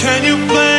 Can you play?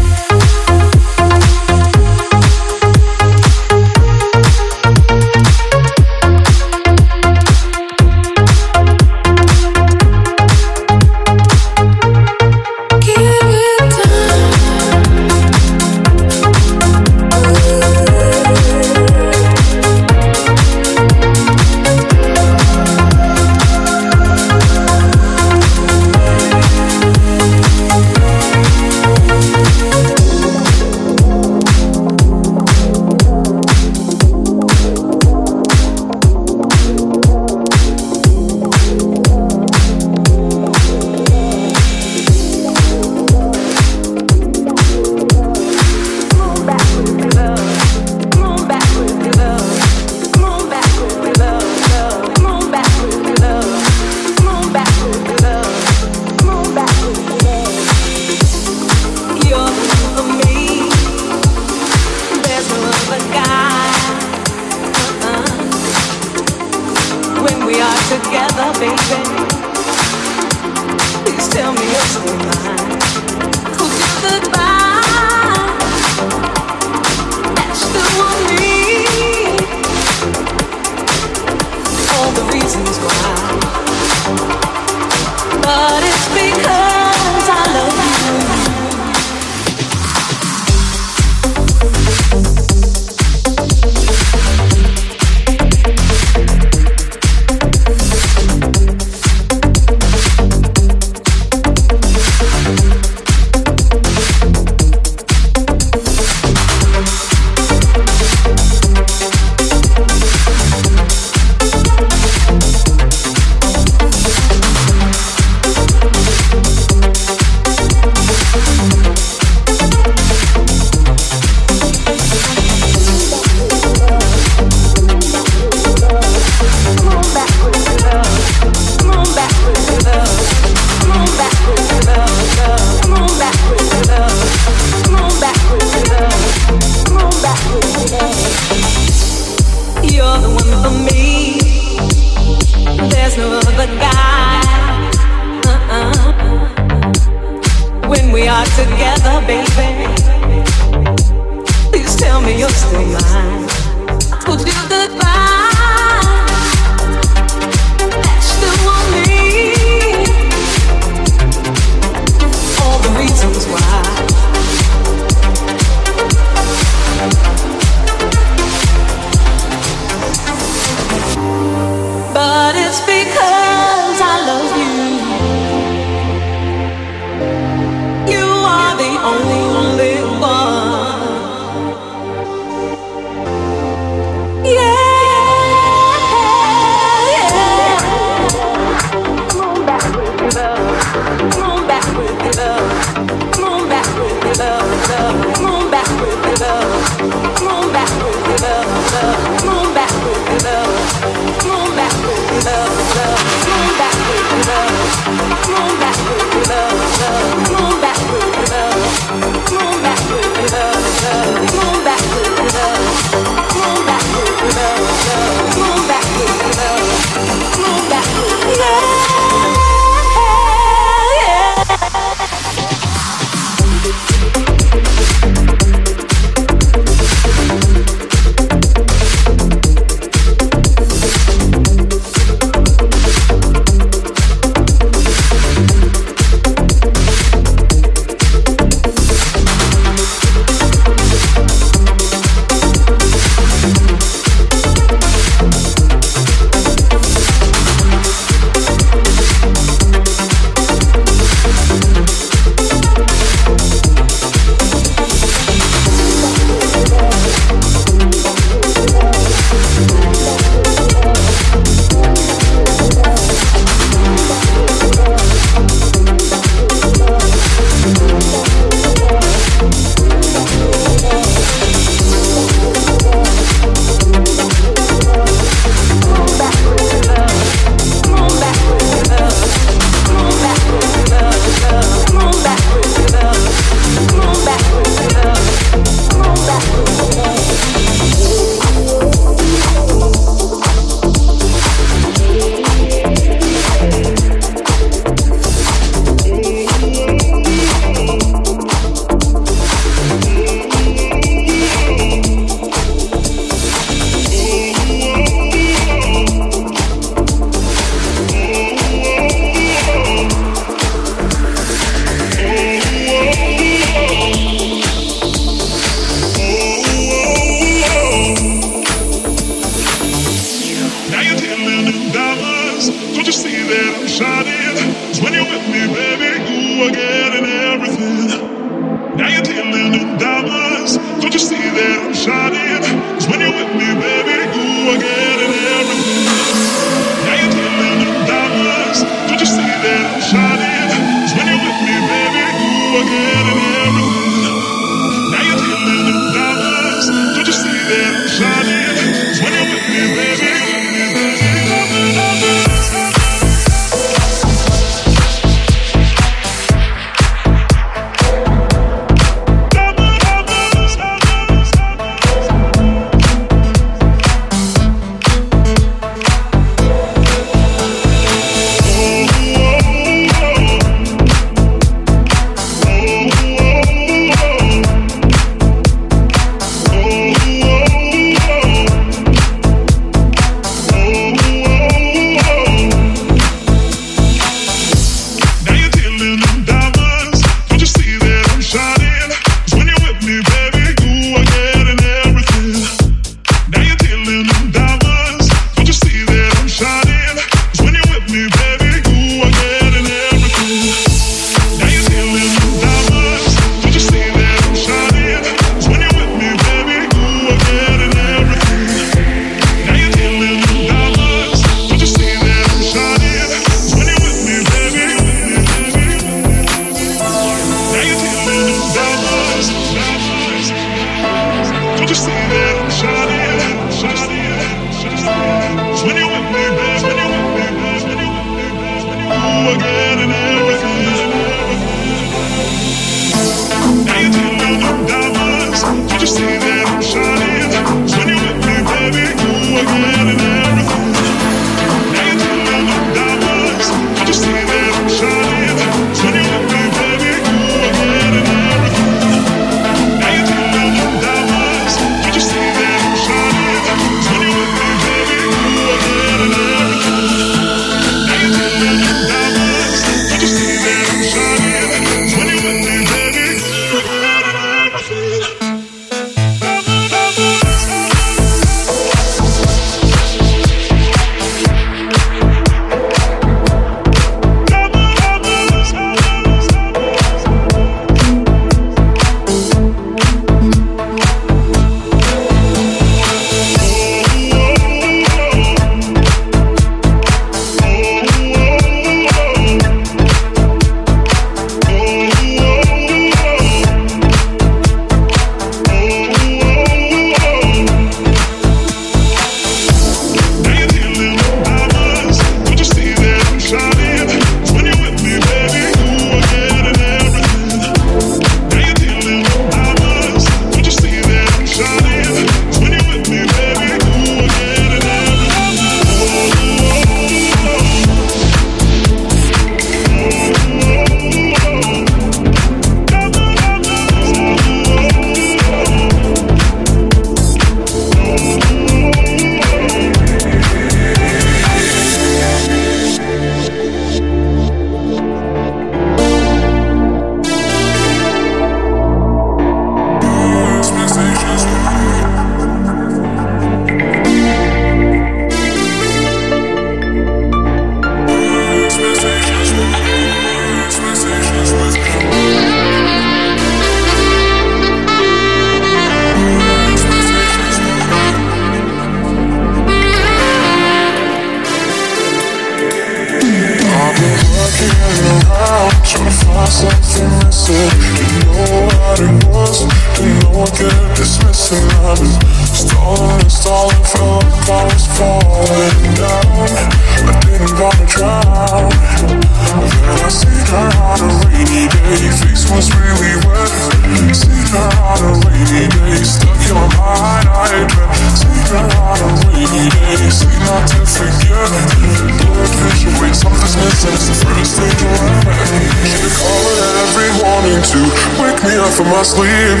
to wake me up from my sleep.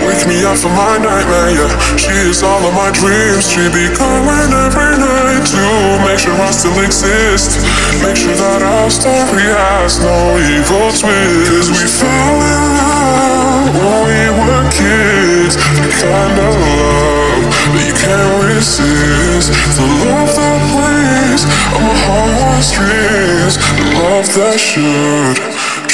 Wake me up from my nightmare, yeah. She is all of my dreams. She be calling every night to make sure I still exist. Make sure that our story has no evil twist. Cause we fell in love when we were kids. The kind of love that you can't resist. The love that plays on my heart strings. The love that should.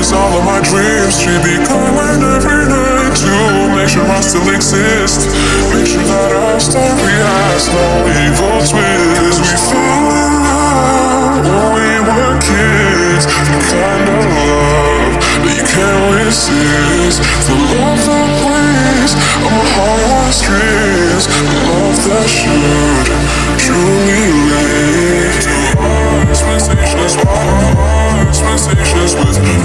is all of my dreams. She be calling every night to make sure I still exist. Make sure that our story has no evil twist. Cause we fell in love when we were kids. The kind of love that you can't resist. The love that plays on my heart on strings. The love that should truly live. Dispensations, water, dispensations with